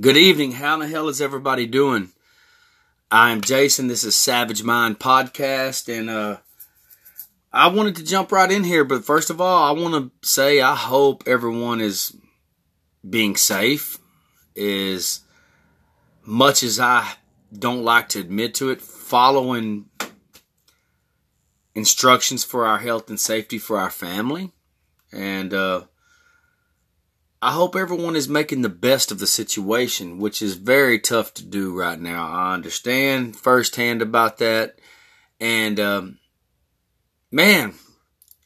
Good evening. How in the hell is everybody doing? I'm Jason. This is Savage Mind Podcast, and uh, I wanted to jump right in here. But first of all, I want to say I hope everyone is being safe. As much as I don't like to admit to it, following instructions for our health and safety for our family, and uh, I hope everyone is making the best of the situation, which is very tough to do right now. I understand firsthand about that. And, um, man,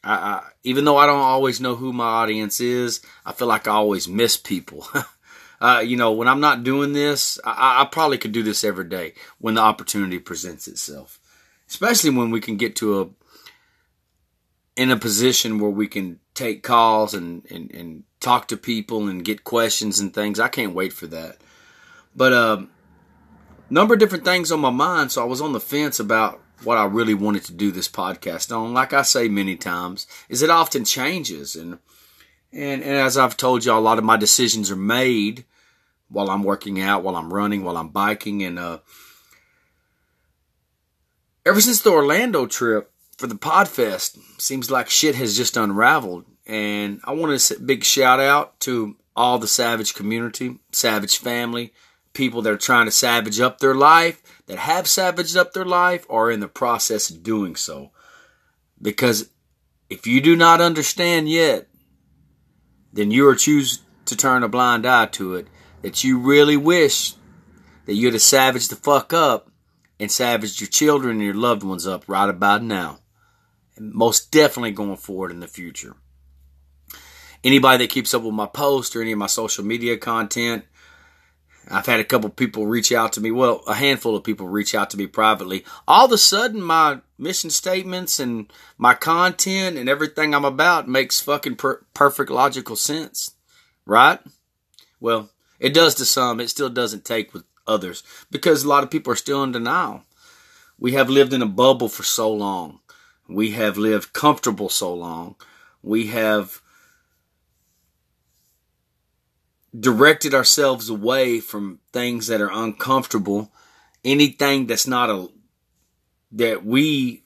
I, I, even though I don't always know who my audience is, I feel like I always miss people. uh, you know, when I'm not doing this, I, I probably could do this every day when the opportunity presents itself, especially when we can get to a, in a position where we can take calls and, and, and talk to people and get questions and things. I can't wait for that. But a uh, number of different things on my mind, so I was on the fence about what I really wanted to do this podcast on. Like I say many times, is it often changes and and, and as I've told you, a lot of my decisions are made while I'm working out, while I'm running, while I'm biking, and uh, ever since the Orlando trip for the Podfest, seems like shit has just unraveled. And I want to say big shout out to all the Savage community, Savage family, people that are trying to savage up their life, that have savaged up their life, or in the process of doing so. Because if you do not understand yet, then you are choose to turn a blind eye to it. That you really wish that you'd have savaged the fuck up and savaged your children and your loved ones up right about now. Most definitely going forward in the future anybody that keeps up with my posts or any of my social media content. I've had a couple people reach out to me. Well, a handful of people reach out to me privately. All of a sudden, my mission statements and my content and everything I'm about makes fucking per- perfect logical sense, right? Well, it does to some. It still doesn't take with others because a lot of people are still in denial. We have lived in a bubble for so long. We have lived comfortable so long. We have directed ourselves away from things that are uncomfortable, anything that's not a that we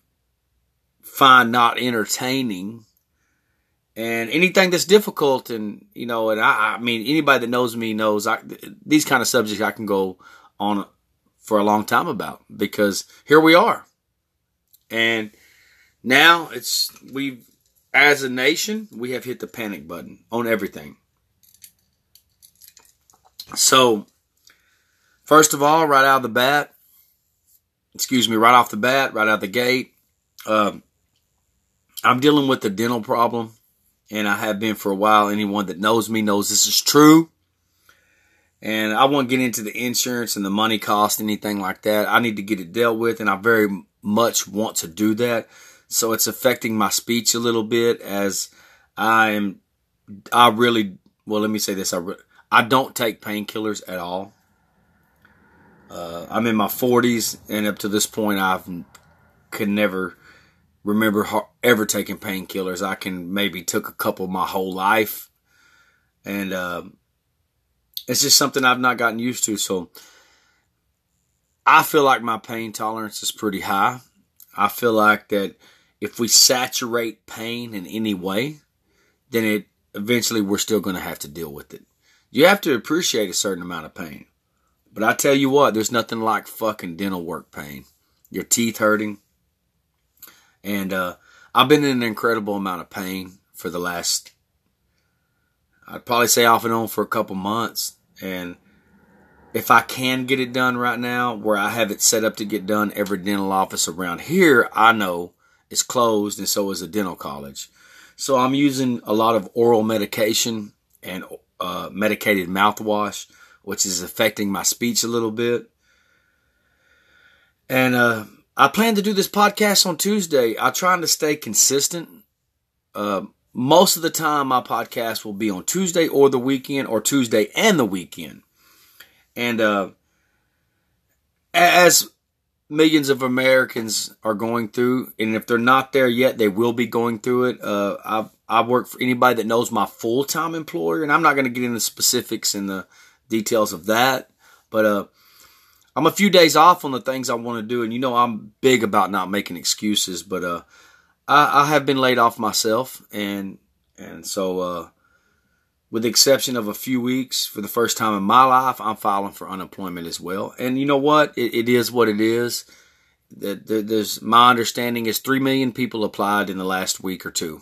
find not entertaining, and anything that's difficult. And you know, and I, I mean, anybody that knows me knows I, these kind of subjects I can go on for a long time about because here we are, and now it's we as a nation we have hit the panic button on everything so, first of all, right out of the bat, excuse me, right off the bat, right out the gate, uh, I'm dealing with a dental problem, and I have been for a while. Anyone that knows me knows this is true. And I won't get into the insurance and the money cost, anything like that. I need to get it dealt with, and I very much want to do that. So it's affecting my speech a little bit as I am. I really well. Let me say this. I re- I don't take painkillers at all. Uh, I'm in my 40s, and up to this point, I've could never remember ever taking painkillers. I can maybe took a couple my whole life, and uh, it's just something I've not gotten used to. So I feel like my pain tolerance is pretty high. I feel like that if we saturate pain in any way, then it eventually we're still going to have to deal with it. You have to appreciate a certain amount of pain. But I tell you what, there's nothing like fucking dental work pain. Your teeth hurting. And uh, I've been in an incredible amount of pain for the last, I'd probably say off and on for a couple months. And if I can get it done right now, where I have it set up to get done, every dental office around here I know is closed, and so is a dental college. So I'm using a lot of oral medication and uh, medicated mouthwash, which is affecting my speech a little bit. And uh, I plan to do this podcast on Tuesday. I'm trying to stay consistent. Uh, most of the time, my podcast will be on Tuesday or the weekend, or Tuesday and the weekend. And uh, as millions of Americans are going through, and if they're not there yet, they will be going through it. Uh, I I work for anybody that knows my full time employer, and I'm not going to get into specifics and the details of that. But uh, I'm a few days off on the things I want to do, and you know I'm big about not making excuses. But uh, I, I have been laid off myself, and and so uh, with the exception of a few weeks for the first time in my life, I'm filing for unemployment as well. And you know what? It, it is what it is. There's my understanding is three million people applied in the last week or two,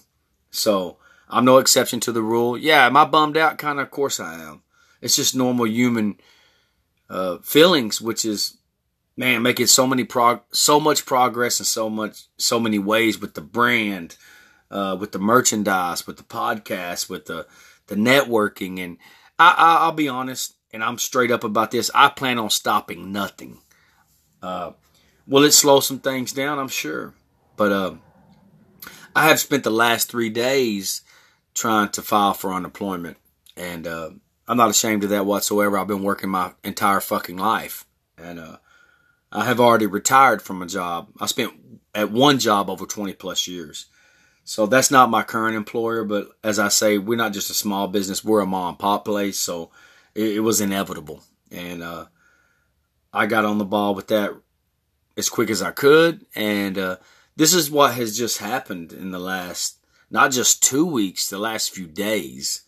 so I'm no exception to the rule. Yeah, am I bummed out? Kind of, of course I am. It's just normal human uh, feelings, which is man making so many prog so much progress in so much so many ways with the brand, uh, with the merchandise, with the podcast, with the the networking, and I, I I'll be honest, and I'm straight up about this. I plan on stopping nothing. Uh, will it slow some things down? I'm sure, but uh, I have spent the last three days trying to file for unemployment, and uh, I'm not ashamed of that whatsoever. I've been working my entire fucking life, and uh, I have already retired from a job. I spent at one job over 20 plus years. So that's not my current employer, but as I say, we're not just a small business, we're a mom and pop place, so it, it was inevitable. And uh, I got on the ball with that as quick as I could. And uh, this is what has just happened in the last, not just two weeks, the last few days.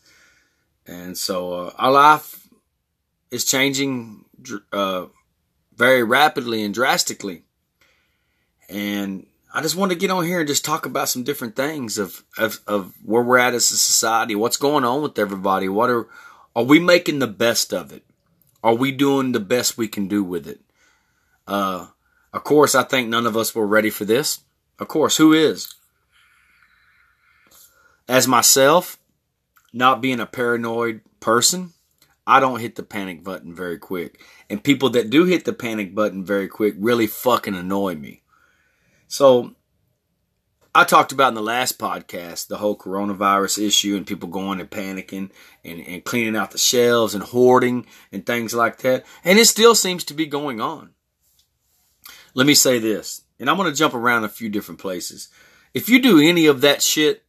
And so uh, our life is changing uh, very rapidly and drastically. And I just want to get on here and just talk about some different things of, of, of where we're at as a society, what's going on with everybody, what are are we making the best of it? Are we doing the best we can do with it? Uh, of course, I think none of us were ready for this. Of course, who is? As myself, not being a paranoid person, I don't hit the panic button very quick. And people that do hit the panic button very quick really fucking annoy me. So I talked about in the last podcast the whole coronavirus issue and people going and panicking and, and cleaning out the shelves and hoarding and things like that. And it still seems to be going on. Let me say this, and I'm going to jump around a few different places. If you do any of that shit,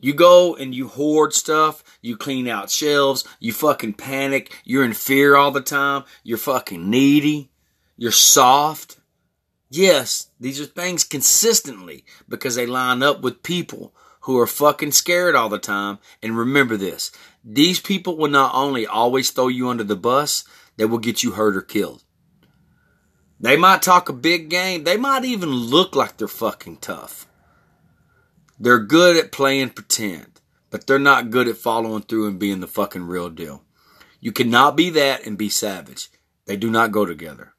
you go and you hoard stuff, you clean out shelves, you fucking panic, you're in fear all the time, you're fucking needy, you're soft. Yes, these are things consistently because they line up with people who are fucking scared all the time. And remember this these people will not only always throw you under the bus, they will get you hurt or killed. They might talk a big game, they might even look like they're fucking tough. They're good at playing pretend, but they're not good at following through and being the fucking real deal. You cannot be that and be savage. They do not go together.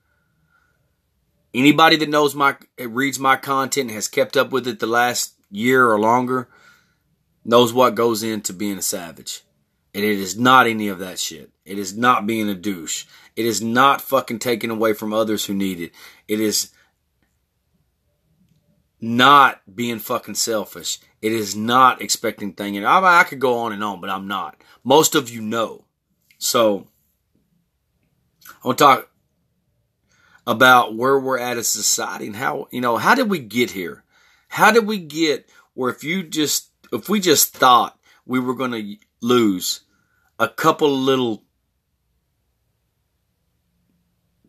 Anybody that knows my reads my content and has kept up with it the last year or longer knows what goes into being a savage. And it is not any of that shit. It is not being a douche. It is not fucking taking away from others who need it. It is not being fucking selfish. It is not expecting things. I, I could go on and on, but I'm not. Most of you know. So, I want to talk about where we're at as a society and how, you know, how did we get here? How did we get where if you just, if we just thought we were going to lose a couple little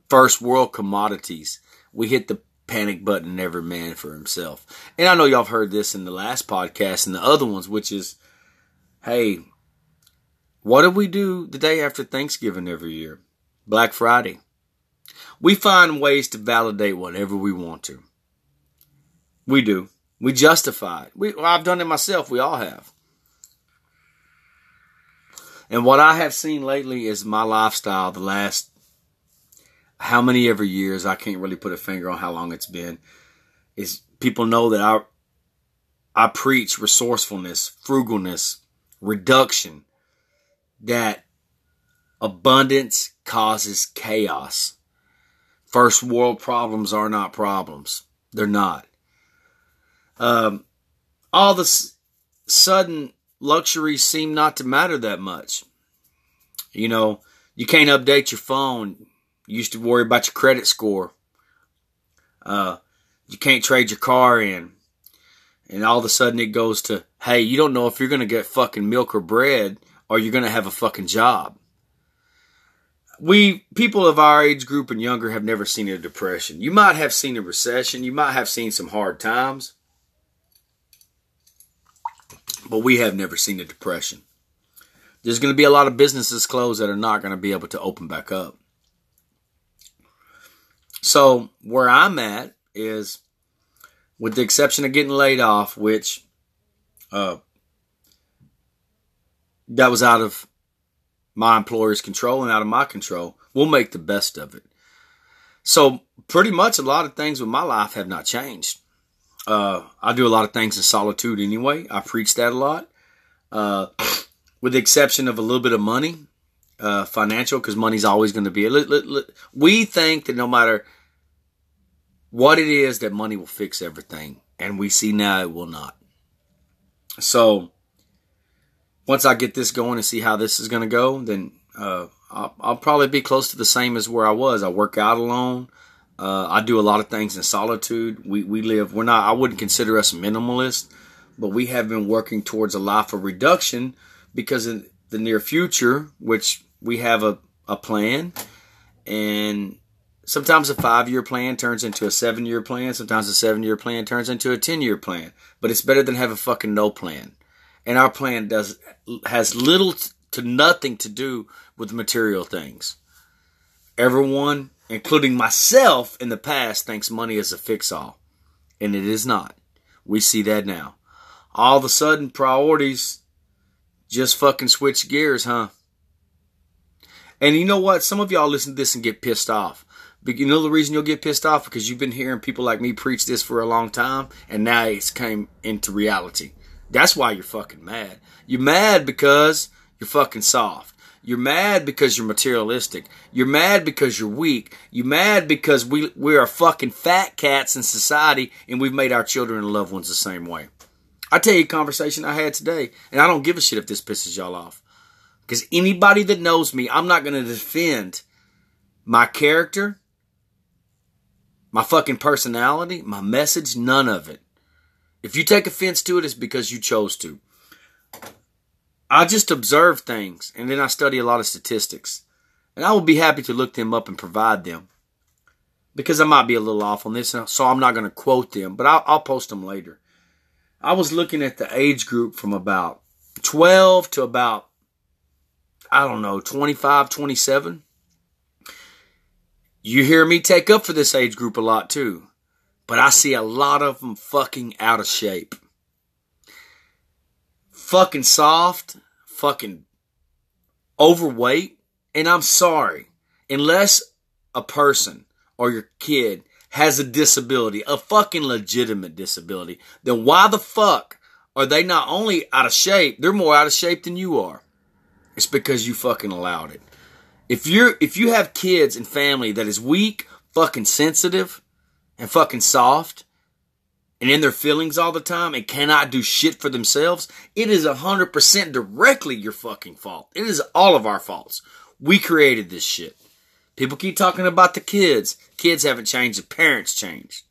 first world commodities, we hit the panic button every man for himself. And I know y'all have heard this in the last podcast and the other ones, which is, hey, what do we do the day after Thanksgiving every year? Black Friday. We find ways to validate whatever we want to. We do. We justify it. We, well, I've done it myself. We all have. And what I have seen lately is my lifestyle the last how many ever years, I can't really put a finger on how long it's been, is people know that I I preach resourcefulness, frugalness, reduction, that abundance causes chaos. First world problems are not problems. They're not. Um, all the s- sudden luxuries seem not to matter that much. You know, you can't update your phone. You used to worry about your credit score. Uh, you can't trade your car in. And all of a sudden it goes to, hey, you don't know if you're going to get fucking milk or bread or you're going to have a fucking job. We people of our age group and younger have never seen a depression. You might have seen a recession, you might have seen some hard times, but we have never seen a depression. There's going to be a lot of businesses closed that are not going to be able to open back up. So, where I'm at is with the exception of getting laid off, which uh, that was out of my employer's control and out of my control. We'll make the best of it. So pretty much a lot of things with my life have not changed. Uh, I do a lot of things in solitude anyway. I preach that a lot. Uh, with the exception of a little bit of money, uh, financial, because money's always going to be. We think that no matter what it is, that money will fix everything, and we see now it will not. So once I get this going and see how this is going to go, then uh, I'll, I'll, probably be close to the same as where I was. I work out alone. Uh, I do a lot of things in solitude. We we live. We're not. I wouldn't consider us minimalist, but we have been working towards a life of reduction because in the near future, which we have a a plan, and sometimes a five year plan turns into a seven year plan. Sometimes a seven year plan turns into a ten year plan. But it's better than have a fucking no plan and our plan does has little to nothing to do with material things. Everyone, including myself in the past, thinks money is a fix all, and it is not. We see that now. All of a sudden, priorities just fucking switch gears, huh? And you know what? Some of y'all listen to this and get pissed off. But you know the reason you'll get pissed off? Because you've been hearing people like me preach this for a long time, and now it's came into reality. That's why you're fucking mad. You're mad because you're fucking soft. You're mad because you're materialistic. You're mad because you're weak. You're mad because we we are fucking fat cats in society and we've made our children and loved ones the same way. I tell you a conversation I had today, and I don't give a shit if this pisses y'all off. Because anybody that knows me, I'm not to defend my character, my fucking personality, my message, none of it. If you take offense to it, it's because you chose to. I just observe things and then I study a lot of statistics. And I will be happy to look them up and provide them. Because I might be a little off on this, so I'm not going to quote them, but I'll, I'll post them later. I was looking at the age group from about 12 to about, I don't know, 25, 27. You hear me take up for this age group a lot too but I see a lot of them fucking out of shape. Fucking soft, fucking overweight. And I'm sorry, unless a person or your kid has a disability, a fucking legitimate disability, then why the fuck are they not only out of shape, they're more out of shape than you are. It's because you fucking allowed it. If you're if you have kids and family that is weak, fucking sensitive, and fucking soft and in their feelings all the time and cannot do shit for themselves, it is 100% directly your fucking fault. It is all of our faults. We created this shit. People keep talking about the kids. Kids haven't changed, the parents changed.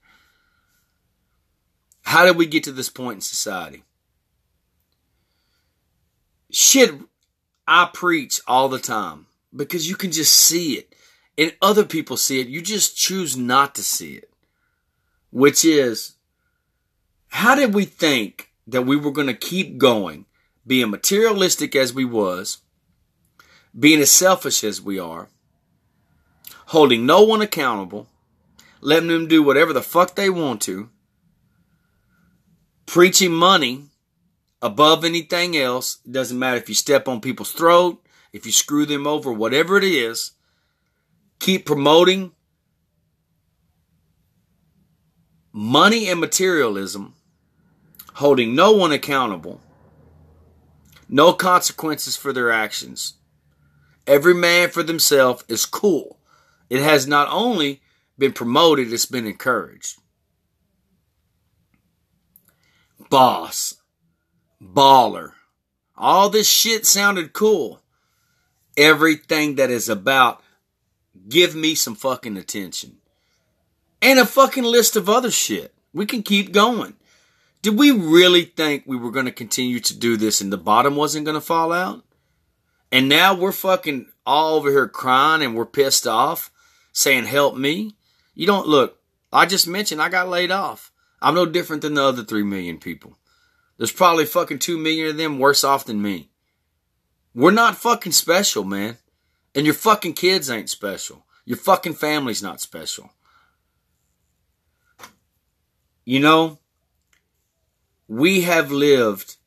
How did we get to this point in society? Shit, I preach all the time because you can just see it. And other people see it. You just choose not to see it which is how did we think that we were going to keep going, being materialistic as we was, being as selfish as we are, holding no one accountable, letting them do whatever the fuck they want to, preaching money above anything else. It doesn't matter if you step on people's throat, if you screw them over, whatever it is. Keep promoting money and materialism, holding no one accountable, no consequences for their actions. Every man for themselves is cool. It has not only been promoted, it's been encouraged. Boss, baller, all this shit sounded cool. Everything that is about give me some fucking attention and a fucking list of other shit. We can keep going. Did we really think we were going to continue to do this and the bottom wasn't going to fall out? And now we're fucking all over here crying and we're pissed off, saying, help me. You don't look, I just mentioned I got laid off. I'm no different than the other 3 million people. There's probably fucking 2 million of them worse off than me. We're not fucking special, man. And your fucking kids ain't special. Your fucking family's not special. You know, we have lived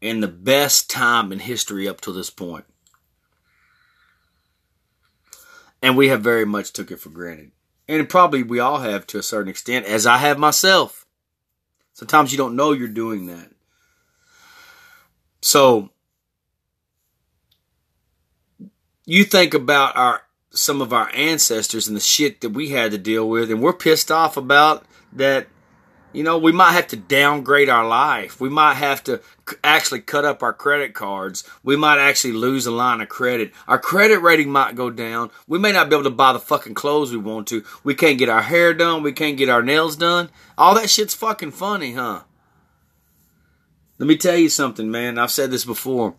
in the best time in history up to this point. And we have very much took it for granted. And probably we all have to a certain extent, as I have myself. Sometimes you don't know you're doing that. So you think about our some of our ancestors and the shit that we had to deal with, and we're pissed off about that. You know, we might have to downgrade our life. We might have to actually cut up our credit cards. We might actually lose a line of credit. Our credit rating might go down. We may not be able to buy the fucking clothes we want to. We can't get our hair done. We can't get our nails done. All that shit's fucking funny, huh? Let me tell you something, man. I've said this before.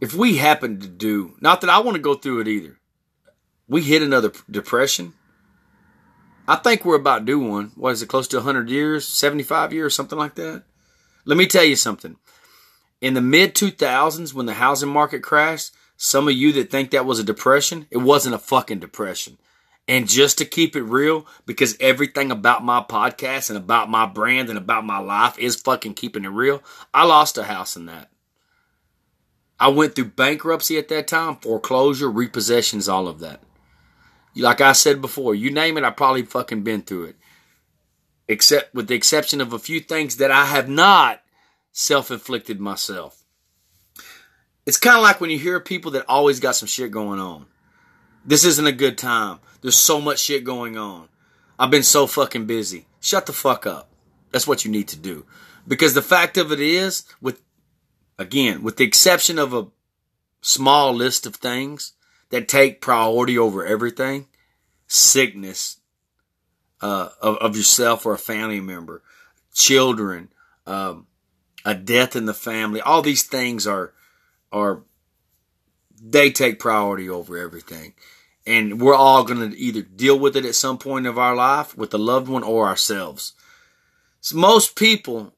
If we happen to do, not that I want to go through it either, we hit another depression. I think we're about due one. What is it, close to 100 years, 75 years, something like that? Let me tell you something. In the mid 2000s, when the housing market crashed, some of you that think that was a depression, it wasn't a fucking depression. And just to keep it real, because everything about my podcast and about my brand and about my life is fucking keeping it real, I lost a house in that. I went through bankruptcy at that time, foreclosure, repossessions, all of that. Like I said before, you name it, I probably fucking been through it. Except with the exception of a few things that I have not self-inflicted myself. It's kind of like when you hear people that always got some shit going on. This isn't a good time. There's so much shit going on. I've been so fucking busy. Shut the fuck up. That's what you need to do. Because the fact of it is, with, again, with the exception of a small list of things, that take priority over everything, sickness uh, of, of yourself or a family member, children, um, a death in the family, all these things are are they take priority over everything. And we're all going to either deal with it at some point of our life with a loved one or ourselves. So most people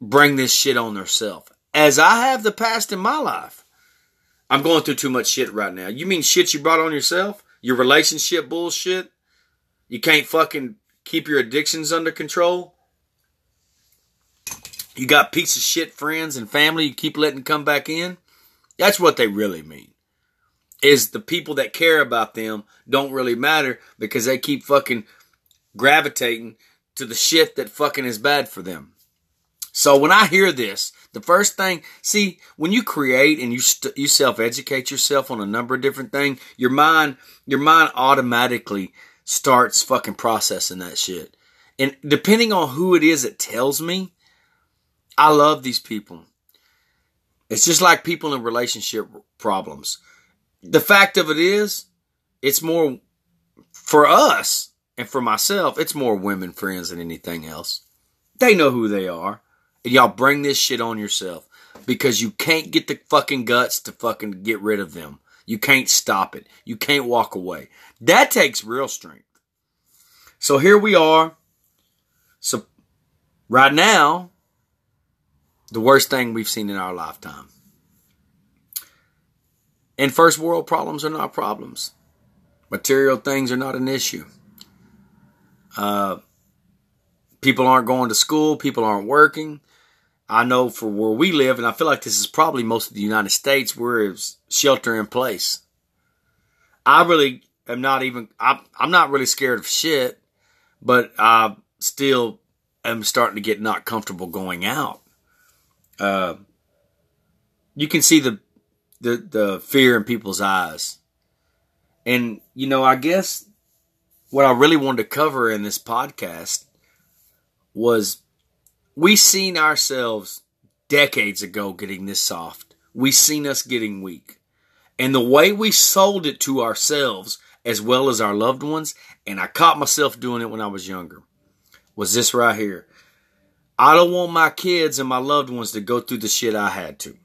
bring this shit on themselves, as I have the past in my life. I'm going through too much shit right now. You mean shit you brought on yourself? Your relationship bullshit? You can't fucking keep your addictions under control? You got piece of shit friends and family you keep letting come back in? That's what they really mean. Is the people that care about them don't really matter because they keep fucking gravitating to the shit that fucking is bad for them. So when I hear this, the first thing, see, when you create and you st- you self educate yourself on a number of different things, your mind your mind automatically starts fucking processing that shit. And depending on who it is that tells me, I love these people. It's just like people in relationship problems. The fact of it is, it's more for us and for myself, it's more women friends than anything else. They know who they are. And y'all bring this shit on yourself because you can't get the fucking guts to fucking get rid of them. You can't stop it. You can't walk away. That takes real strength. So here we are. So right now, the worst thing we've seen in our lifetime. And first world problems are not problems. Material things are not an issue. Uh, people aren't going to school. People aren't working. I know for where we live, and I feel like this is probably most of the United States, where it's shelter in place. I really am not even, I'm, I'm not really scared of shit, but I still am starting to get not comfortable going out. Uh, you can see the, the, the fear in people's eyes. And, you know, I guess what I really wanted to cover in this podcast was we seen ourselves decades ago getting this soft. We seen us getting weak. And the way we sold it to ourselves as well as our loved ones, and I caught myself doing it when I was younger, was this right here. I don't want my kids and my loved ones to go through the shit I had to.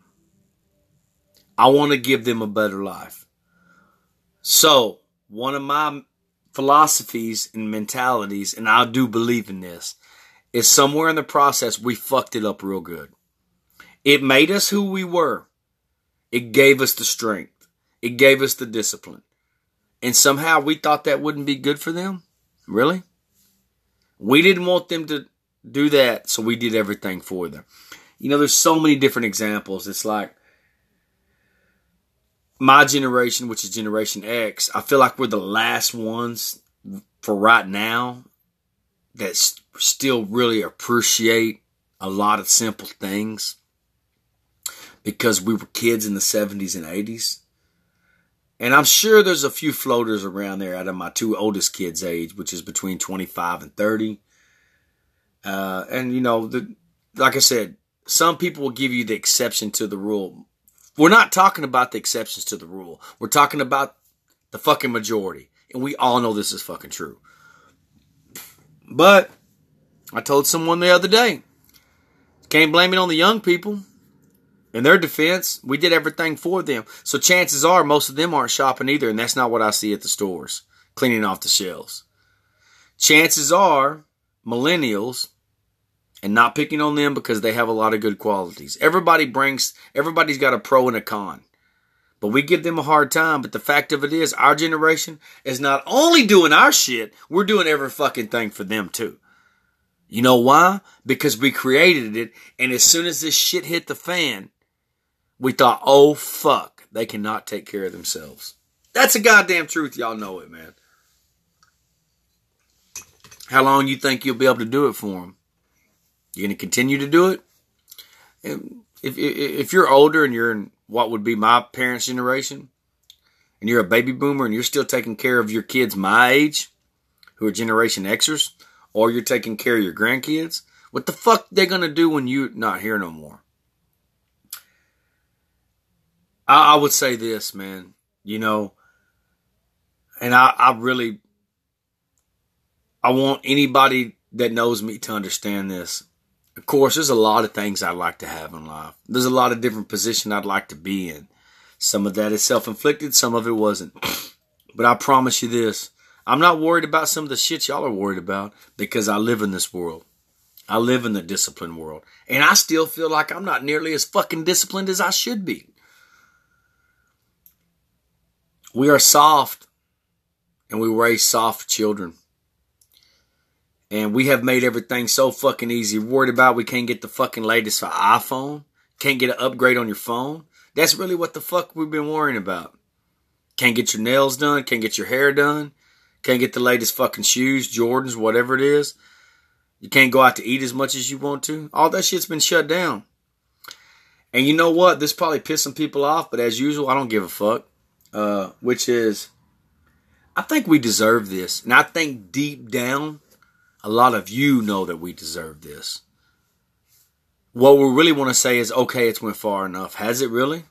I want to give them a better life. So, one of my philosophies and mentalities, and I do believe in this, is somewhere in the process we fucked it up real good. It made us who we were. It gave us the strength. It gave us the discipline. And somehow we thought that wouldn't be good for them? Really? We didn't want them to do that, so we did everything for them. You know, there's so many different examples. It's like my generation, which is Generation X, I feel like we're the last ones for right now that still really appreciate a lot of simple things because we were kids in the 70s and 80s. And I'm sure there's a few floaters around there out of my two oldest kids' age, which is between 25 and 30. Uh, and you know, the, like I said, some people will give you the exception to the rule. We're not talking about the exceptions to the rule. We're talking about the fucking majority. And we all know this is fucking true. But I told someone the other day, can't blame it on the young people. In their defense, we did everything for them. So chances are most of them aren't shopping either, and that's not what I see at the stores, cleaning off the shelves. Chances are millennials and not picking on them because they have a lot of good qualities. Everybody brings, everybody's got a pro and a con. But we give them a hard time. But the fact of it is, our generation is not only doing our shit, we're doing every fucking thing for them too. You know why? Because we created it. And as soon as this shit hit the fan, we thought, oh fuck, they cannot take care of themselves. That's a goddamn truth. Y'all know it, man. How long you think you'll be able to do it for them? You gonna continue to do it? If, if, if you're older and you're in what would be my parents' generation, and you're a baby boomer and you're still taking care of your kids my age, who are Generation Xers, or you're taking care of your grandkids, what the fuck they gonna do when you're not here no more? I, I would say this, man. You know, and I, I really, I want anybody that knows me to understand this. Of course, there's a lot of things I'd like to have in life. There's a lot of different positions I'd like to be in. Some of that is self inflicted, some of it wasn't. But I promise you this I'm not worried about some of the shit y'all are worried about because I live in this world. I live in the disciplined world. And I still feel like I'm not nearly as fucking disciplined as I should be. We are soft and we raise soft children. And we have made everything so fucking easy. Worried about we can't get the fucking latest for iPhone. Can't get an upgrade on your phone. That's really what the fuck we've been worrying about. Can't get your nails done. Can't get your hair done. Can't get the latest fucking shoes, Jordans, whatever it is. You can't go out to eat as much as you want to. All that shit's been shut down. And you know what? This probably pissing people off, but as usual, I don't give a fuck. Uh, which is, I think we deserve this. And I think deep down, a lot of you know that we deserve this. What we really want to say is, okay, it's went far enough. Has it really?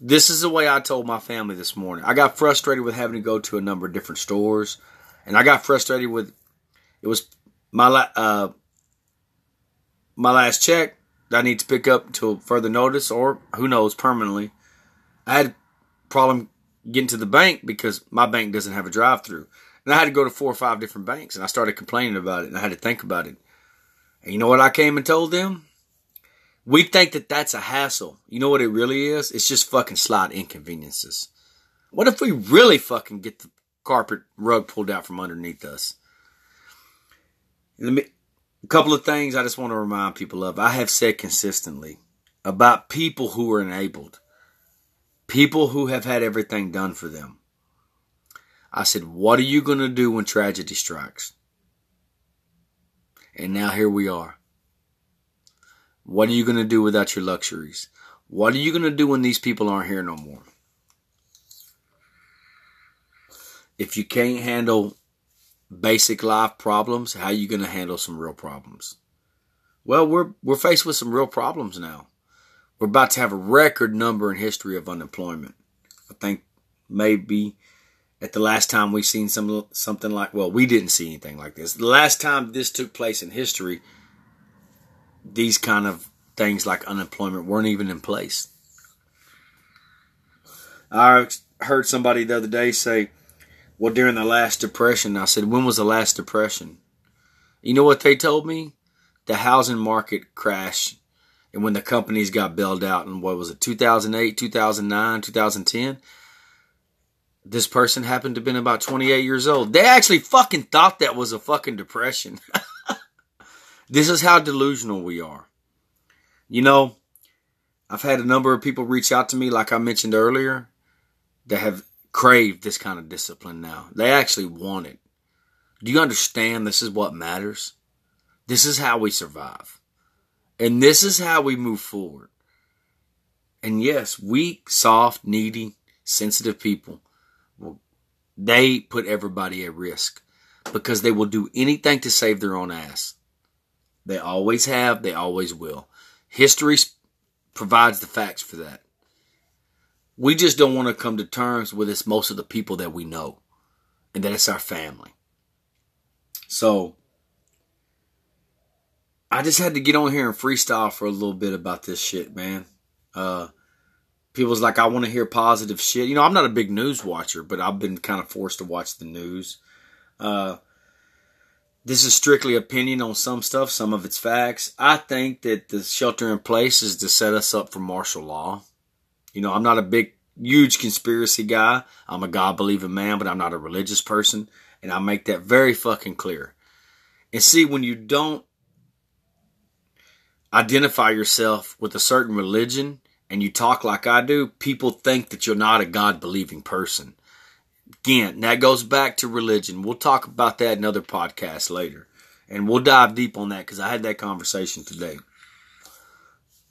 This is the way I told my family this morning. I got frustrated with having to go to a number of different stores, and I got frustrated with it was my uh, my last check that I need to pick up until further notice, or who knows, permanently. I had a problem getting to the bank because my bank doesn't have a drive-through. And I had to go to four or five different banks and I started complaining about it and I had to think about it. And you know what I came and told them? We think that that's a hassle. You know what it really is? It's just fucking slight inconveniences. What if we really fucking get the carpet rug pulled out from underneath us? Let Me, a couple of things I just want to remind people of. I have said consistently about people who are enabled, people who have had everything done for them. I said, What are you going to do when tragedy strikes? And now here we are. What are you going to do without your luxuries? What are you going to do when these people aren't here no more? If you can't handle basic life problems, how are you going to handle some real problems? Well, we're we're faced with some real problems now. We're about to have a record number in history of unemployment. I think maybe at the last time we've seen some something like well we didn't see anything like this the last time this took place in history these kind of things like unemployment weren't even in place I heard somebody the other day say, well, during the last depression, I said, when was the last depression? You know what they told me? The housing market crashed and when the companies got bailed out in what was it, 2008, 2009, 2010, this person happened to have been about 28 years old. They actually fucking thought that was a fucking depression. this is how delusional we are. You know, I've had a number of people reach out to me, like I mentioned earlier, that have craved this kind of discipline now. They actually want it. Do you understand this is what matters? This is how we survive. And this is how we move forward. And yes, weak, soft, needy, sensitive people, they put everybody at risk because they will do anything to save their own ass. They always have, they always will. History provides the facts for that. We just don't want to come to terms with it's most of the people that we know and that it's our family. So, I just had to get on here and freestyle for a little bit about this shit, man. Uh, people's like, I want to hear positive shit. You know, I'm not a big news watcher, but I've been kind of forced to watch the news. Uh, this is strictly opinion on some stuff, some of it's facts. I think that the shelter in place is to set us up for martial law. You know, I'm not a big, huge conspiracy guy. I'm a God believing man, but I'm not a religious person. And I make that very fucking clear. And see, when you don't identify yourself with a certain religion and you talk like I do, people think that you're not a God believing person. Again, that goes back to religion. We'll talk about that in other podcasts later. And we'll dive deep on that because I had that conversation today.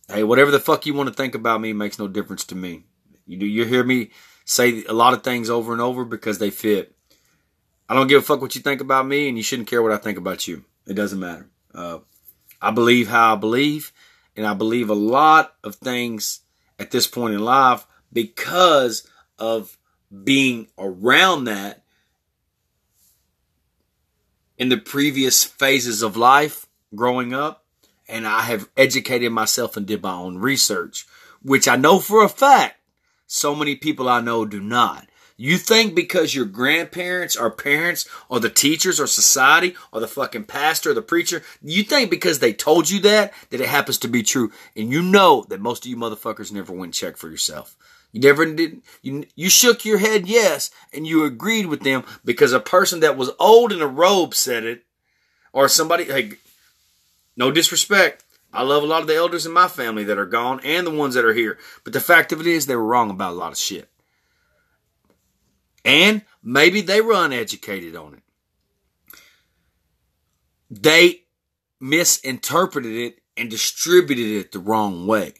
Hey, whatever the fuck you want to think about me makes no difference to me. You do you hear me say a lot of things over and over because they fit. I don't give a fuck what you think about me, and you shouldn't care what I think about you. It doesn't matter. Uh, I believe how I believe, and I believe a lot of things at this point in life because of being around that in the previous phases of life growing up. And I have educated myself and did my own research, which I know for a fact so many people I know do not. You think because your grandparents or parents or the teachers or society or the fucking pastor or the preacher, you think because they told you that, that it happens to be true. And you know that most of you motherfuckers never went check for yourself. You never did, you, you shook your head yes, and you agreed with them because a person that was old in a robe said it, or somebody, hey, no disrespect. I love a lot of the elders in my family that are gone and the ones that are here. But the fact of it is, they were wrong about a lot of shit. And maybe they were uneducated on it. They misinterpreted it and distributed it the wrong way.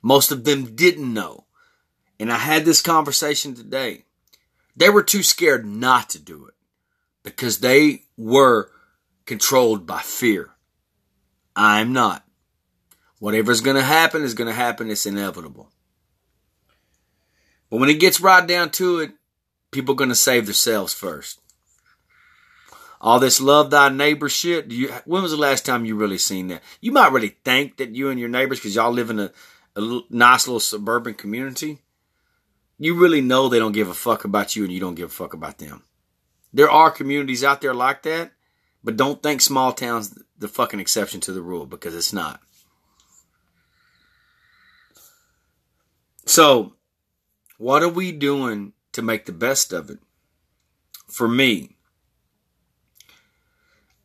Most of them didn't know. And I had this conversation today. They were too scared not to do it because they were controlled by fear. I'm not. Whatever's going to happen is going to happen. It's inevitable. But when it gets right down to it, people going to save themselves first. All this love thy neighbor shit. You, when was the last time you really seen that? You might really think that you and your neighbors, because y'all live in a, a nice little suburban community, you really know they don't give a fuck about you and you don't give a fuck about them. There are communities out there like that, but don't think small towns the fucking exception to the rule because it's not. So, what are we doing to make the best of it. For me,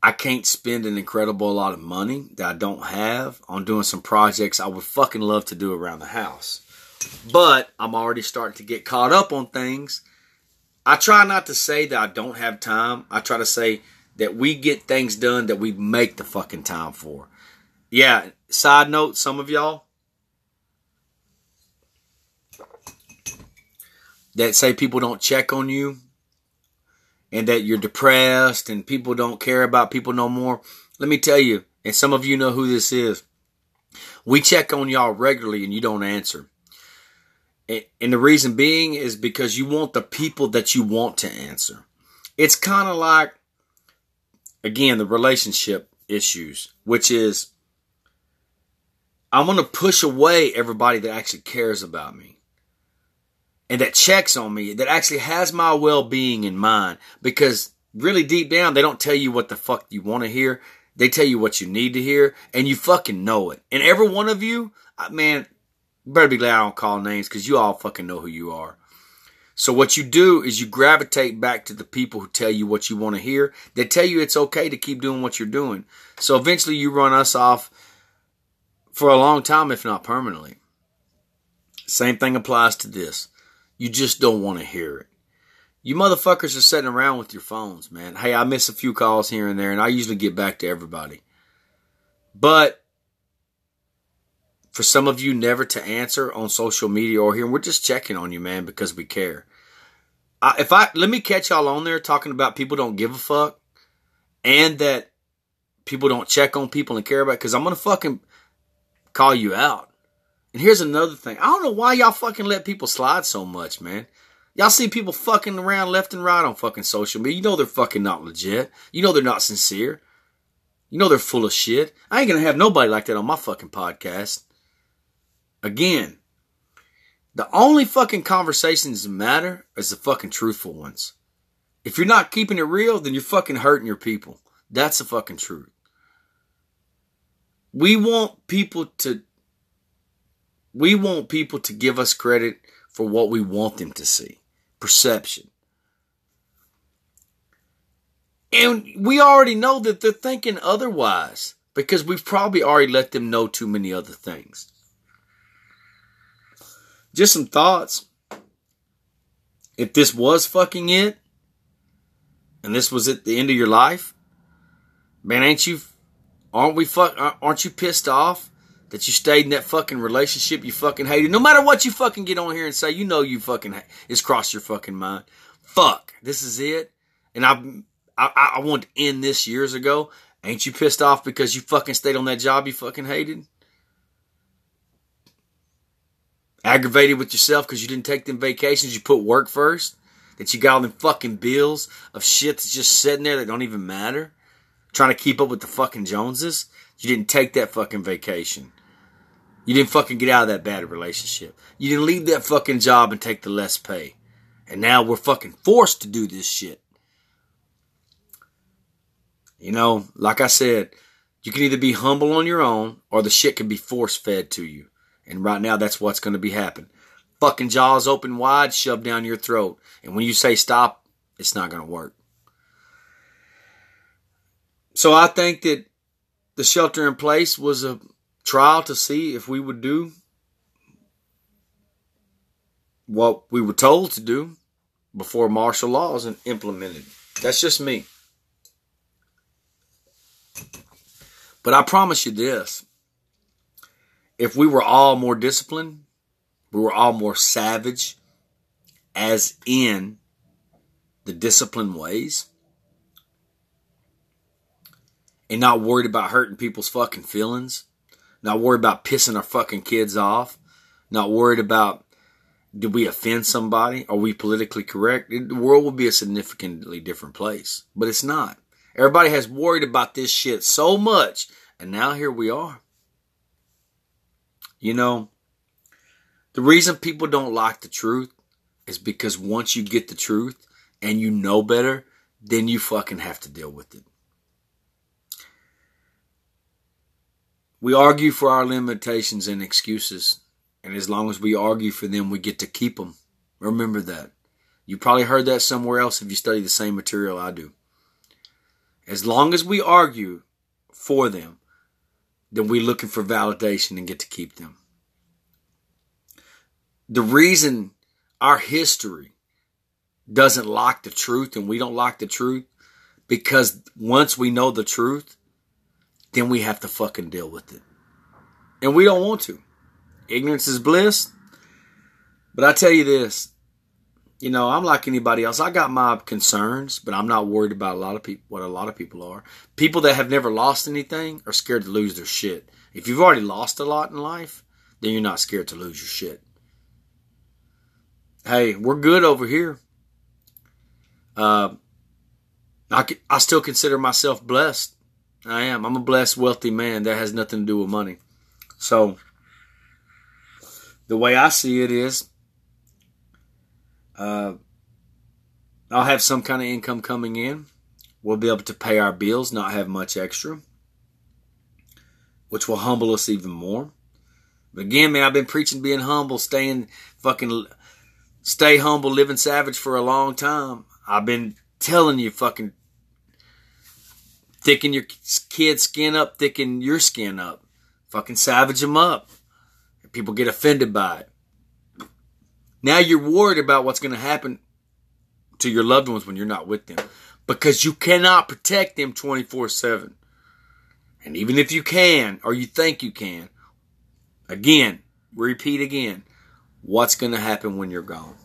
I can't spend an incredible lot of money that I don't have on doing some projects I would fucking love to do around the house. But I'm already starting to get caught up on things. I try not to say that I don't have time. I try to say that we get things done that we make the fucking time for. Yeah, side note, some of y'all, that say people don't check on you and that you're depressed and people don't care about people no more. Let me tell you, and some of you know who this is. We check on y'all regularly and you don't answer. And the reason being is because you want the people that you want to answer. It's kind of like, again, the relationship issues, which is I'm going to push away everybody that actually cares about me. And that checks on me, that actually has my well being in mind. Because really deep down, they don't tell you what the fuck you want to hear. They tell you what you need to hear, and you fucking know it. And every one of you, uh, man, better be glad I don't call names because you all fucking know who you are. So what you do is you gravitate back to the people who tell you what you want to hear. They tell you it's okay to keep doing what you're doing. So eventually you run us off for a long time, if not permanently. Same thing applies to this. You just don't want to hear it. You motherfuckers are sitting around with your phones, man. Hey, I miss a few calls here and there, and I usually get back to everybody. But for some of you never to answer on social media or here, we're just checking on you, man, because we care. I, if I let me catch y'all on there talking about people don't give a fuck, and that people don't check on people and care about, because I'm gonna fucking call you out. And here's another thing. I don't know why y'all fucking let people slide so much, man. Y'all see people fucking around left and right on fucking social media. You know they're fucking not legit. You know they're not sincere. You know they're full of shit. I ain't gonna have nobody like that on my fucking podcast. Again, the only fucking conversations that matter is the fucking truthful ones. If you're not keeping it real, then you're fucking hurting your people. That's the fucking truth. We want people to we want people to give us credit for what we want them to see. Perception. And we already know that they're thinking otherwise because we've probably already let them know too many other things. Just some thoughts. If this was fucking it, and this was at the end of your life, man, ain't you, aren't we fuck, aren't you pissed off that you stayed in that fucking relationship you fucking hated? No matter what you fucking get on here and say, you know you fucking, it's crossed your fucking mind. Fuck, this is it. And I, I, I wanted to end this years ago. Ain't you pissed off because you fucking stayed on that job you fucking hated? aggravated with yourself because you didn't take them vacations, you put work first, that you got all them fucking bills of shit that's just sitting there that don't even matter, trying to keep up with the fucking Joneses, you didn't take that fucking vacation. You didn't fucking get out of that bad relationship. You didn't leave that fucking job and take the less pay. And now we're fucking forced to do this shit. You know, like I said, you can either be humble on your own or the shit can be force fed to you. And right now, that's what's going to be happening. Fucking jaws open wide, shoved down your throat. And when you say stop, it's not going to work. So I think that the shelter in place was a trial to see if we would do what we were told to do before martial law is implemented. That's just me. But I promise you this if we were all more disciplined, we were all more savage, as in the disciplined ways, and not worried about hurting people's fucking feelings, not worried about pissing our fucking kids off, not worried about did we offend somebody? Are we politically correct? The world would be a significantly different place, but it's not. Everybody has worried about this shit so much, and now here we are. You know, the reason people don't like the truth is because once you get the truth and you know better, then you fucking have to deal with it. We argue for our limitations and excuses, and as long as we argue for them, we get to keep them. Remember that. You probably heard that somewhere else if you study the same material I do. As long as we argue for them, then we're looking for validation and get to keep them. The reason our history doesn't like the truth and we don't like the truth because once we know the truth, then we have to fucking deal with it. And we don't want to. Ignorance is bliss. But I tell you this, you know, I'm like anybody else. I got my concerns, but I'm not worried about a lot of people, what a lot of people are. People that have never lost anything are scared to lose their shit. If you've already lost a lot in life, then you're not scared to lose your shit. Hey, we're good over here. Uh, I, I still consider myself blessed. I am. I'm a blessed, wealthy man. That has nothing to do with money. So, the way I see it is, Uh, I'll have some kind of income coming in. We'll be able to pay our bills, not have much extra, which will humble us even more. But again, man, I've been preaching being humble, staying fucking, stay humble, living savage for a long time. I've been telling you, fucking, thicken your kid's skin up, thicken your skin up. Fucking savage them up. People get offended by it. Now you're worried about what's going to happen to your loved ones when you're not with them because you cannot protect them 24 7. And even if you can, or you think you can, again, repeat again, what's going to happen when you're gone?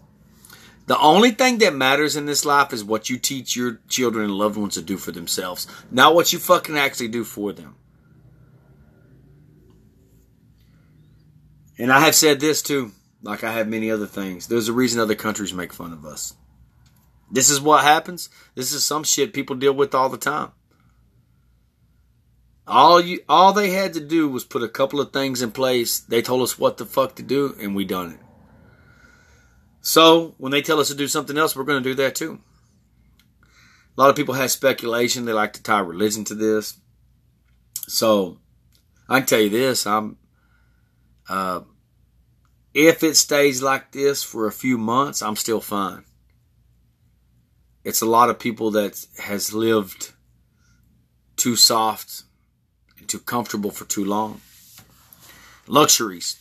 The only thing that matters in this life is what you teach your children and loved ones to do for themselves, not what you fucking actually do for them. And I have said this too, like I have many other things. There's a reason other countries make fun of us. This is what happens. This is some shit people deal with all the time. All you all they had to do was put a couple of things in place. They told us what the fuck to do and we done it. So, when they tell us to do something else, we're going to do that too. A lot of people have speculation. They like to tie religion to this. So, I can tell you this, I'm uh, if it stays like this for a few months, I'm still fine it's a lot of people that has lived too soft and too comfortable for too long. Luxuries.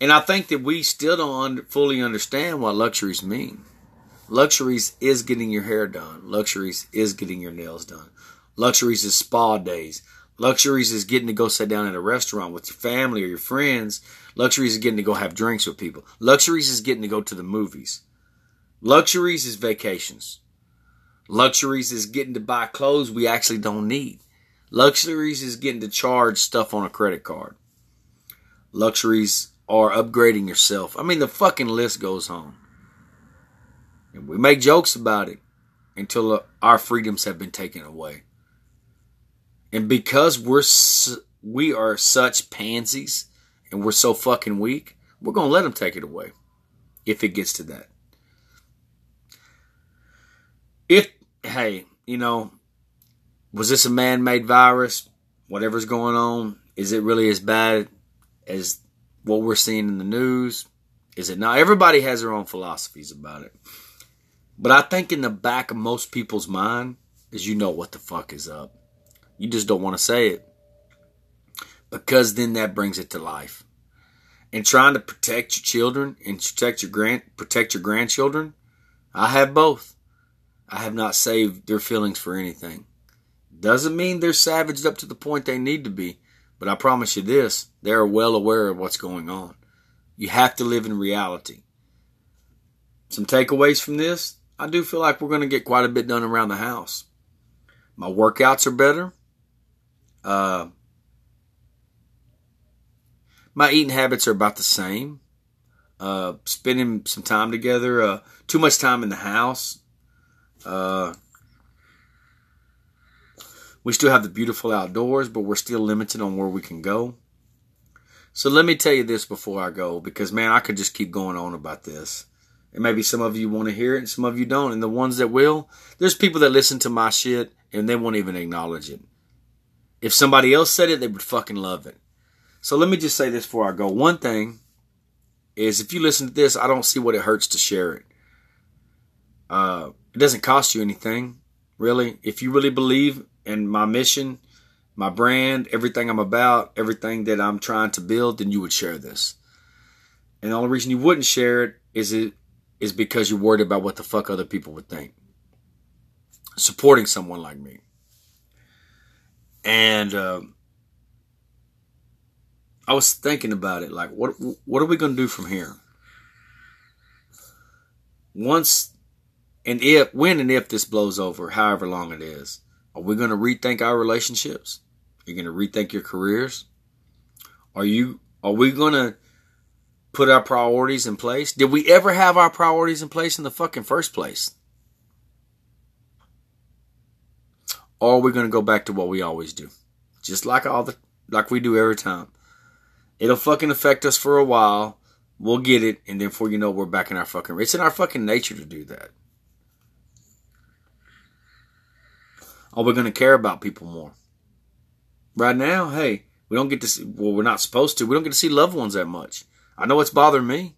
And I think that we still don't fully understand what luxuries mean. Luxuries is getting your hair done. Luxuries is getting your nails done. Luxuries is spa days. Luxuries is getting to go sit down at a restaurant with your family or your friends. Luxuries is getting to go have drinks with people. Luxuries is getting to go to the movies. Luxuries is vacations. Luxuries is getting to buy clothes we actually don't need. Luxuries is getting to charge stuff on a credit card. Luxuries are upgrading yourself. I mean, the fucking list goes on. And we make jokes about it until uh, our freedoms have been taken away. And because we're we are such pansies and we're so fucking weak, we're going to let them take it away if it gets to that. If, hey, you know, was this a man made virus? Whatever's going on, is it really as bad as what we're seeing in the news? Is it now? Everybody has their own philosophies about it. But I think in the back of most people's mind is you know what the fuck is up. You just don't want to say it. Because then that brings it to life. And trying to protect your children and protect your grand protect your grandchildren, I have both. I have not saved their feelings for anything. Doesn't mean they're savaged up to the point they need to be, but I promise you this they are well aware of what's going on. You have to live in reality. Some takeaways from this I do feel like we're going to get quite a bit done around the house. My workouts are better. Uh, my eating habits are about the same. Uh, spending some time together, uh, too much time in the house, uh, we still have the beautiful outdoors, but we're still limited on where we can go. So let me tell you this before I go, because man, I could just keep going on about this. And maybe some of you want to hear it and some of you don't. And the ones that will, there's people that listen to my shit and they won't even acknowledge it. If somebody else said it, they would fucking love it. So let me just say this before I go. One thing is if you listen to this, I don't see what it hurts to share it. Uh, it doesn't cost you anything, really. If you really believe in my mission, my brand, everything I'm about, everything that I'm trying to build, then you would share this. And the only reason you wouldn't share it is it is because you're worried about what the fuck other people would think. Supporting someone like me. And uh, I was thinking about it, like what what are we gonna do from here? Once and if, when and if this blows over, however long it is, are we going to rethink our relationships? Are you going to rethink your careers? Are you, are we going to put our priorities in place? Did we ever have our priorities in place in the fucking first place? Or are we going to go back to what we always do? Just like all the, like we do every time. It'll fucking affect us for a while, We'll get it, and then before you know, we're back in our fucking. It's in our fucking nature to do that. Are we going to care about people more? Right now, hey, we don't get to see, well, we're not supposed to. We don't get to see loved ones that much. I know it's bothering me.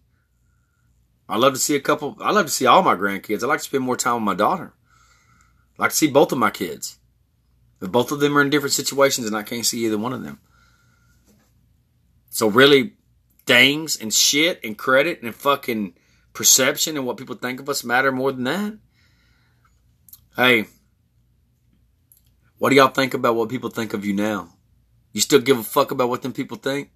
I love to see a couple, I love to see all my grandkids. I like to spend more time with my daughter. I like to see both of my kids. But both of them are in different situations and I can't see either one of them. So really, things and shit and credit and fucking perception and what people think of us matter more than that? Hey, what do y'all think about what people think of you now? You still give a fuck about what them people think?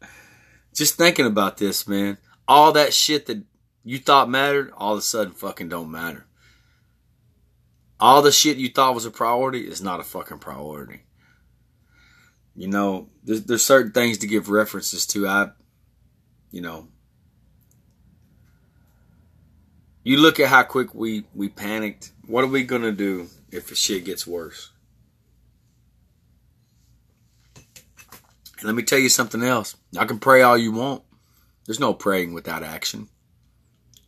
Just thinking about this, man. All that shit that you thought mattered, all of a sudden fucking don't matter. All the shit you thought was a priority is not a fucking priority. You know, there's, there's certain things to give references to. I, you know, you look at how quick we, we panicked. What are we going to do if the shit gets worse? Let me tell you something else. I can pray all you want. There's no praying without action.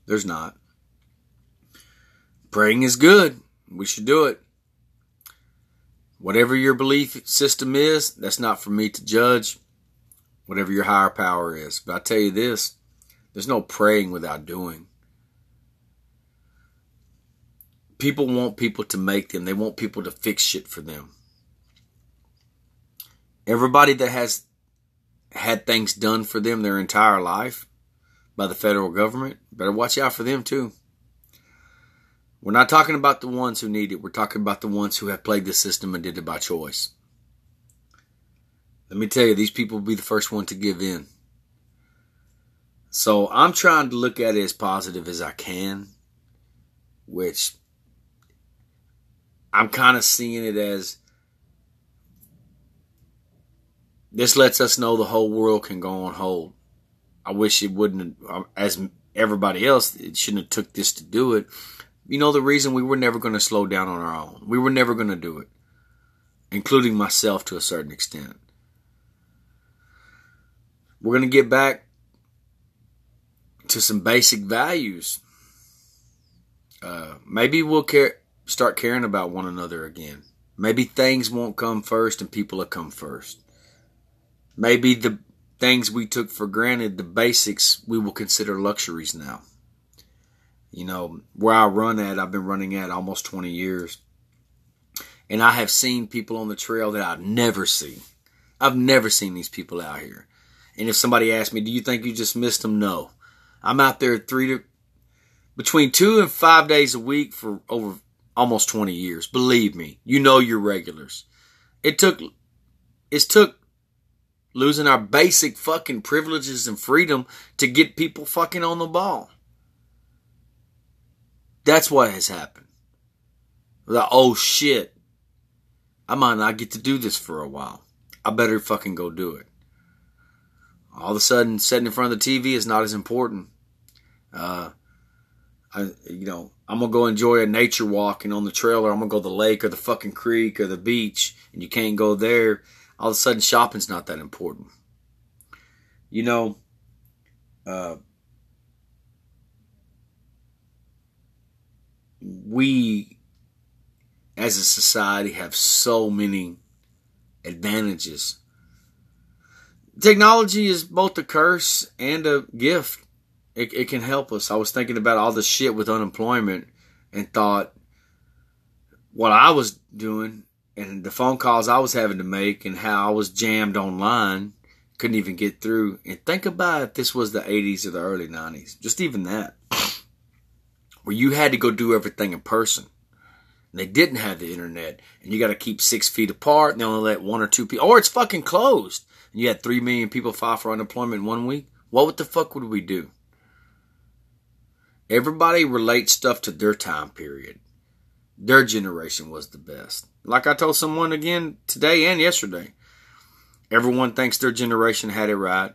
There's not. Praying is good. We should do it. Whatever your belief system is, that's not for me to judge. Whatever your higher power is. But I tell you this there's no praying without doing. People want people to make them, they want people to fix shit for them. Everybody that has had things done for them their entire life by the federal government, better watch out for them too. We're not talking about the ones who need it. We're talking about the ones who have played the system and did it by choice. Let me tell you, these people will be the first one to give in. So I'm trying to look at it as positive as I can, which I'm kind of seeing it as this lets us know the whole world can go on hold. I wish it wouldn't, um, as everybody else, it shouldn't have took this to do it. You know the reason we were never going to slow down on our own. We were never going to do it, including myself to a certain extent. We're going to get back to some basic values. Uh, maybe we'll care, start caring about one another again. Maybe things won't come first and people will come first. Maybe the things we took for granted, the basics, we will consider luxuries now. You know, where I run at, I've been running at almost 20 years. And I have seen people on the trail that I've never seen. I've never seen these people out here. And if somebody asks me, do you think you just missed them? No. I'm out there three to, between two and five days a week for over almost 20 years. Believe me, you know your regulars. It took, it's took losing our basic fucking privileges and freedom to get people fucking on the ball. That's what has happened. Like, oh shit, I might not get to do this for a while. I better fucking go do it. All of a sudden, sitting in front of the TV is not as important. Uh, I, you know, I'm gonna go enjoy a nature walk and on the trail, or I'm gonna go to the lake or the fucking creek or the beach, and you can't go there all of a sudden shopping's not that important. You know, uh, we as a society have so many advantages. Technology is both a curse and a gift. It, it can help us. I was thinking about all the shit with unemployment and thought what I was doing and the phone calls I was having to make and how I was jammed online, couldn't even get through. And think about if this was the 80s or the early 90s, just even that, where you had to go do everything in person. And they didn't have the internet, and you got to keep six feet apart, and they only let one or two people, or it's fucking closed. And you had three million people file for unemployment in one week. What the fuck would we do? Everybody relates stuff to their time period. Their generation was the best. Like I told someone again today and yesterday. Everyone thinks their generation had it right.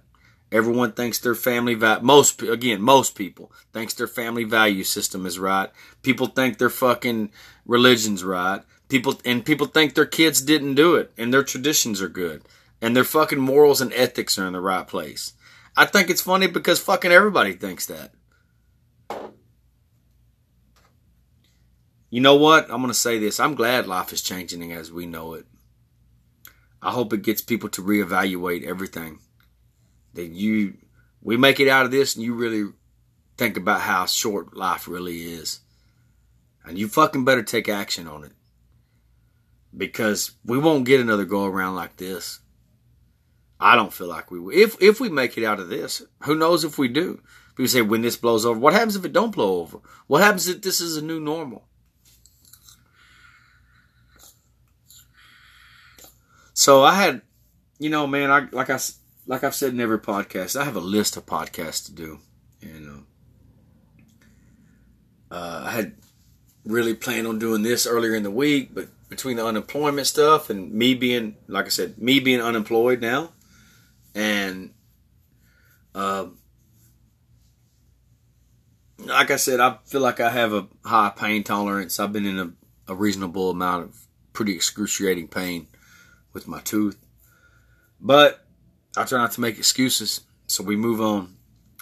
Everyone thinks their family va- most again most people thinks their family value system is right. People think their fucking religion's right. People and people think their kids didn't do it and their traditions are good and their fucking morals and ethics are in the right place. I think it's funny because fucking everybody thinks that. You know what? I'm going to say this. I'm glad life is changing as we know it. I hope it gets people to reevaluate everything. That you, we make it out of this and you really think about how short life really is. And you fucking better take action on it. Because we won't get another go around like this. I don't feel like we will. If if we make it out of this, who knows if we do? People say when this blows over, what happens if it don't blow over? What happens if this is a new normal? So I had, you know, man, I like I like I've said in every podcast, I have a list of podcasts to do, and uh, uh, I had really planned on doing this earlier in the week, but between the unemployment stuff and me being, like I said, me being unemployed now, and uh, like I said, I feel like I have a high pain tolerance. I've been in a, a reasonable amount of pretty excruciating pain with my tooth. But I try not to make excuses. So we move on.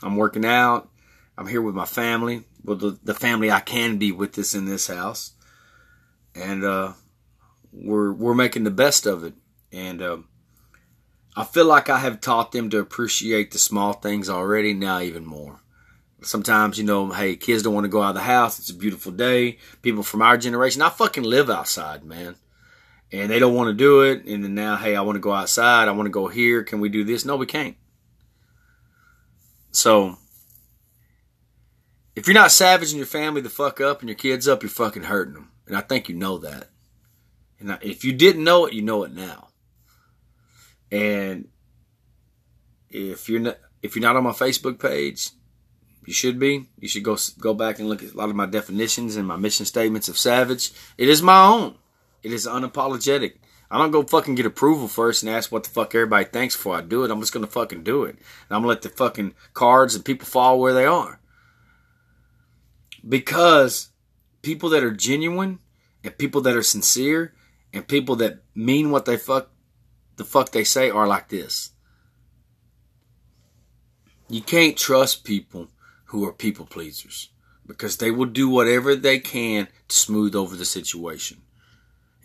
I'm working out. I'm here with my family, with the, the family I can be with this in this house. And uh, we're we're making the best of it. And uh, I feel like I have taught them to appreciate the small things already, now even more. Sometimes, you know, hey, kids don't want to go out of the house. It's a beautiful day. People from our generation, I fucking live outside, man and they don't want to do it. And then now, hey, I want to go outside. I want to go here. Can we do this? No, we can't. So, if you're not savaging your family the fuck up and your kids up, you're fucking hurting them. And I think you know that. And if you didn't know it, you know it now. And if you're not, if you're not on my Facebook page, you should be. You should go go back and look at a lot of my definitions and my mission statements of savage. It is my own. It is unapologetic. I don't go fucking get approval first and ask what the fuck everybody thinks before I do it. I'm just gonna fucking do it. And I'm gonna let the fucking cards and people fall where they are. Because people that are genuine and people that are sincere and people that mean what they fuck the fuck they say are like this. You can't trust people who are people pleasers because they will do whatever they can to smooth over the situation.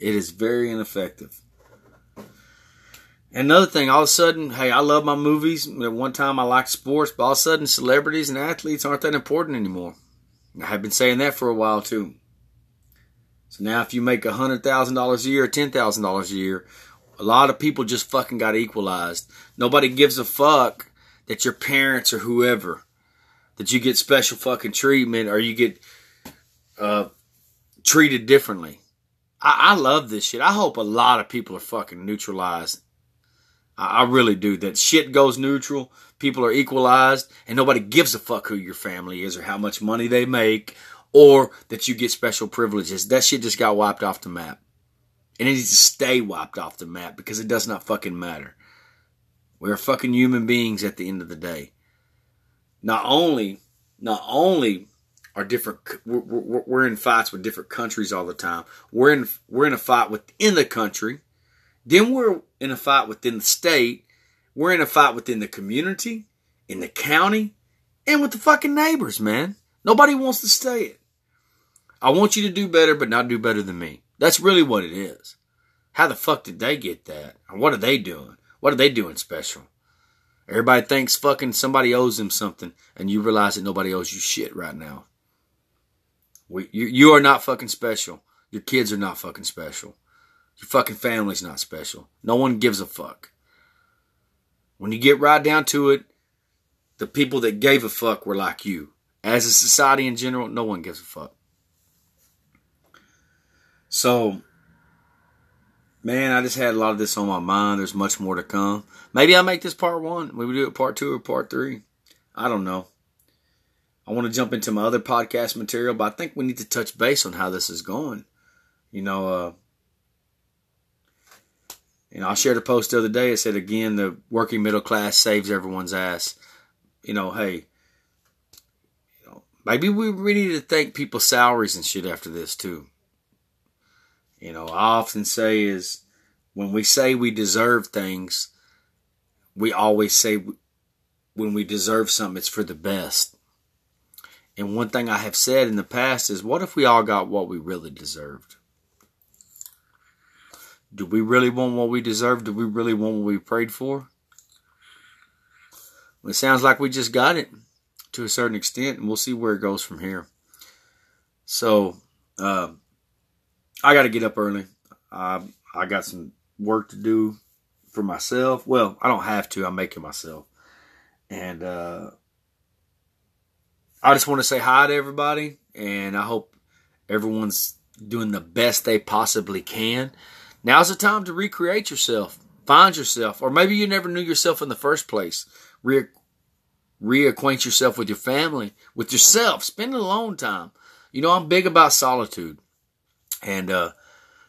It is very ineffective. Another thing, all of a sudden, hey, I love my movies. At one time, I liked sports, but all of a sudden, celebrities and athletes aren't that important anymore. I have been saying that for a while too. So now, if you make hundred thousand dollars a year, ten thousand dollars a year, a lot of people just fucking got equalized. Nobody gives a fuck that your parents or whoever that you get special fucking treatment or you get uh, treated differently. I, I love this shit. I hope a lot of people are fucking neutralized. I, I really do. That shit goes neutral. People are equalized, and nobody gives a fuck who your family is or how much money they make or that you get special privileges. That shit just got wiped off the map. And it needs to stay wiped off the map because it does not fucking matter. We're fucking human beings at the end of the day. Not only, not only are different. We're, we're, in fights with different countries all the time. We're in we're in a fight within the country. Then we're in a fight within the state. We're in a fight within the community, in the county, and with the fucking neighbors, man. Nobody wants to stay it. I want you to do better, but not do better than me. That's really what it is. How the fuck did they get that? And what are they doing? What are they doing special? Everybody thinks fucking somebody owes them something, and you realize that nobody owes you shit right now. We, you, you are not fucking special. Your kids are not fucking special. Your fucking family's not special. No one gives a fuck. When you get right down to it, the people that gave a fuck were like you. As a society in general, no one gives a fuck. So, man, I just had a lot of this on my mind. There's much more to come. Maybe I'll make this part one. Maybe we do it part two or part three. I don't know. I want to jump into my other podcast material, but I think we need to touch base on how this is going. You know, uh, you know, I shared a post the other day. It said again, the working middle class saves everyone's ass. You know, hey, you know, maybe we, we need to thank people's salaries and shit after this too. You know, I often say is when we say we deserve things, we always say when we deserve something, it's for the best. And one thing I have said in the past is what if we all got what we really deserved? Do we really want what we deserve? Do we really want what we prayed for? Well, it sounds like we just got it to a certain extent, and we'll see where it goes from here. So, uh, I got to get up early. I I got some work to do for myself. Well, I don't have to. I'm making myself, and uh, I just want to say hi to everybody, and I hope everyone's doing the best they possibly can. Now's the time to recreate yourself, find yourself, or maybe you never knew yourself in the first place. Re- reacquaint yourself with your family, with yourself. Spend alone time. You know, I'm big about solitude. And uh,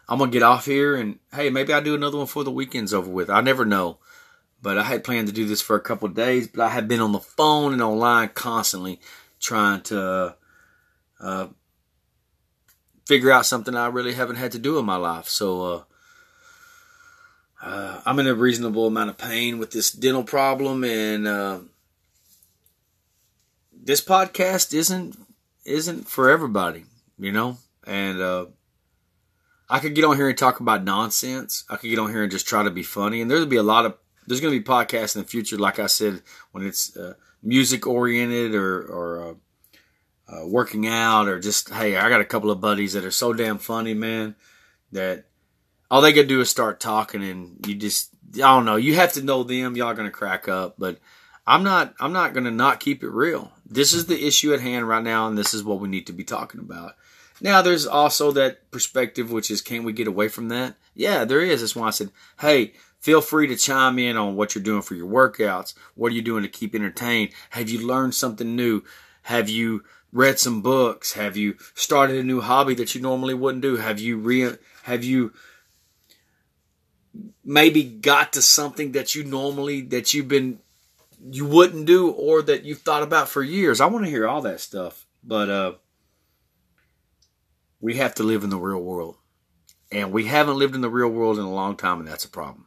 I'm going to get off here and, hey, maybe I'll do another one before the weekend's over with. I never know. But I had planned to do this for a couple days, but I have been on the phone and online constantly trying to uh, figure out something I really haven't had to do in my life. So, uh, uh, I'm in a reasonable amount of pain with this dental problem, and uh, this podcast isn't isn't for everybody, you know. And uh, I could get on here and talk about nonsense. I could get on here and just try to be funny. And there'll be a lot of there's going to be podcasts in the future, like I said, when it's uh, music oriented or or uh, uh, working out or just hey, I got a couple of buddies that are so damn funny, man, that all they gotta do is start talking, and you just I don't know. You have to know them. Y'all gonna crack up, but I'm not. I'm not gonna not keep it real. This is the issue at hand right now, and this is what we need to be talking about. Now, there's also that perspective, which is, can we get away from that? Yeah, there is. That's why I said, hey, feel free to chime in on what you're doing for your workouts. What are you doing to keep entertained? Have you learned something new? Have you read some books? Have you started a new hobby that you normally wouldn't do? Have you re- have you maybe got to something that you normally that you've been you wouldn't do or that you've thought about for years? I want to hear all that stuff. But uh we have to live in the real world. And we haven't lived in the real world in a long time, and that's a problem.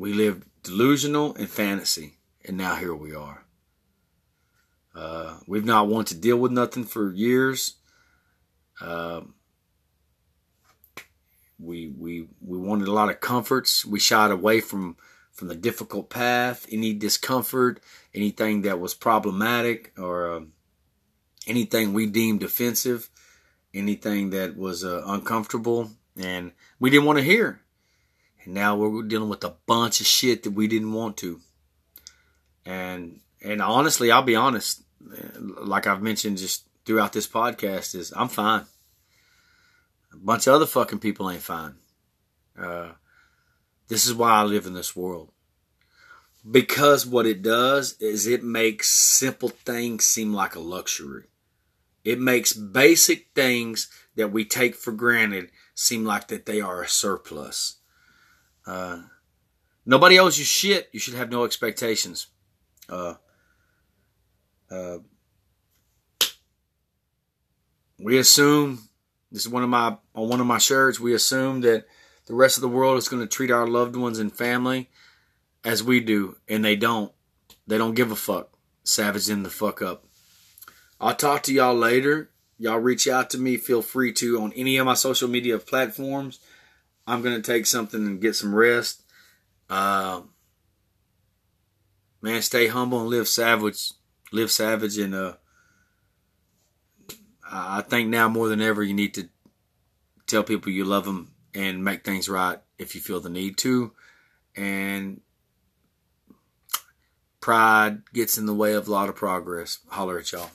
We lived delusional and fantasy, and now here we are. Uh, we've not wanted to deal with nothing for years. Uh, we we we wanted a lot of comforts. We shied away from from the difficult path, any discomfort, anything that was problematic, or uh, anything we deemed offensive anything that was uh, uncomfortable and we didn't want to hear. And now we're dealing with a bunch of shit that we didn't want to. And and honestly, I'll be honest, like I've mentioned just throughout this podcast, is I'm fine. A bunch of other fucking people ain't fine. Uh, this is why I live in this world. Because what it does is it makes simple things seem like a luxury. It makes basic things that we take for granted seem like that they are a surplus. Uh, nobody owes you shit. You should have no expectations. Uh, uh, we assume this is one of my on one of my shirts. We assume that the rest of the world is going to treat our loved ones and family as we do, and they don't. They don't give a fuck. Savage in the fuck up. I'll talk to y'all later. Y'all reach out to me. Feel free to on any of my social media platforms. I'm going to take something and get some rest. Uh, man, stay humble and live savage. Live savage. And uh, I think now more than ever, you need to tell people you love them and make things right if you feel the need to. And pride gets in the way of a lot of progress. Holler at y'all.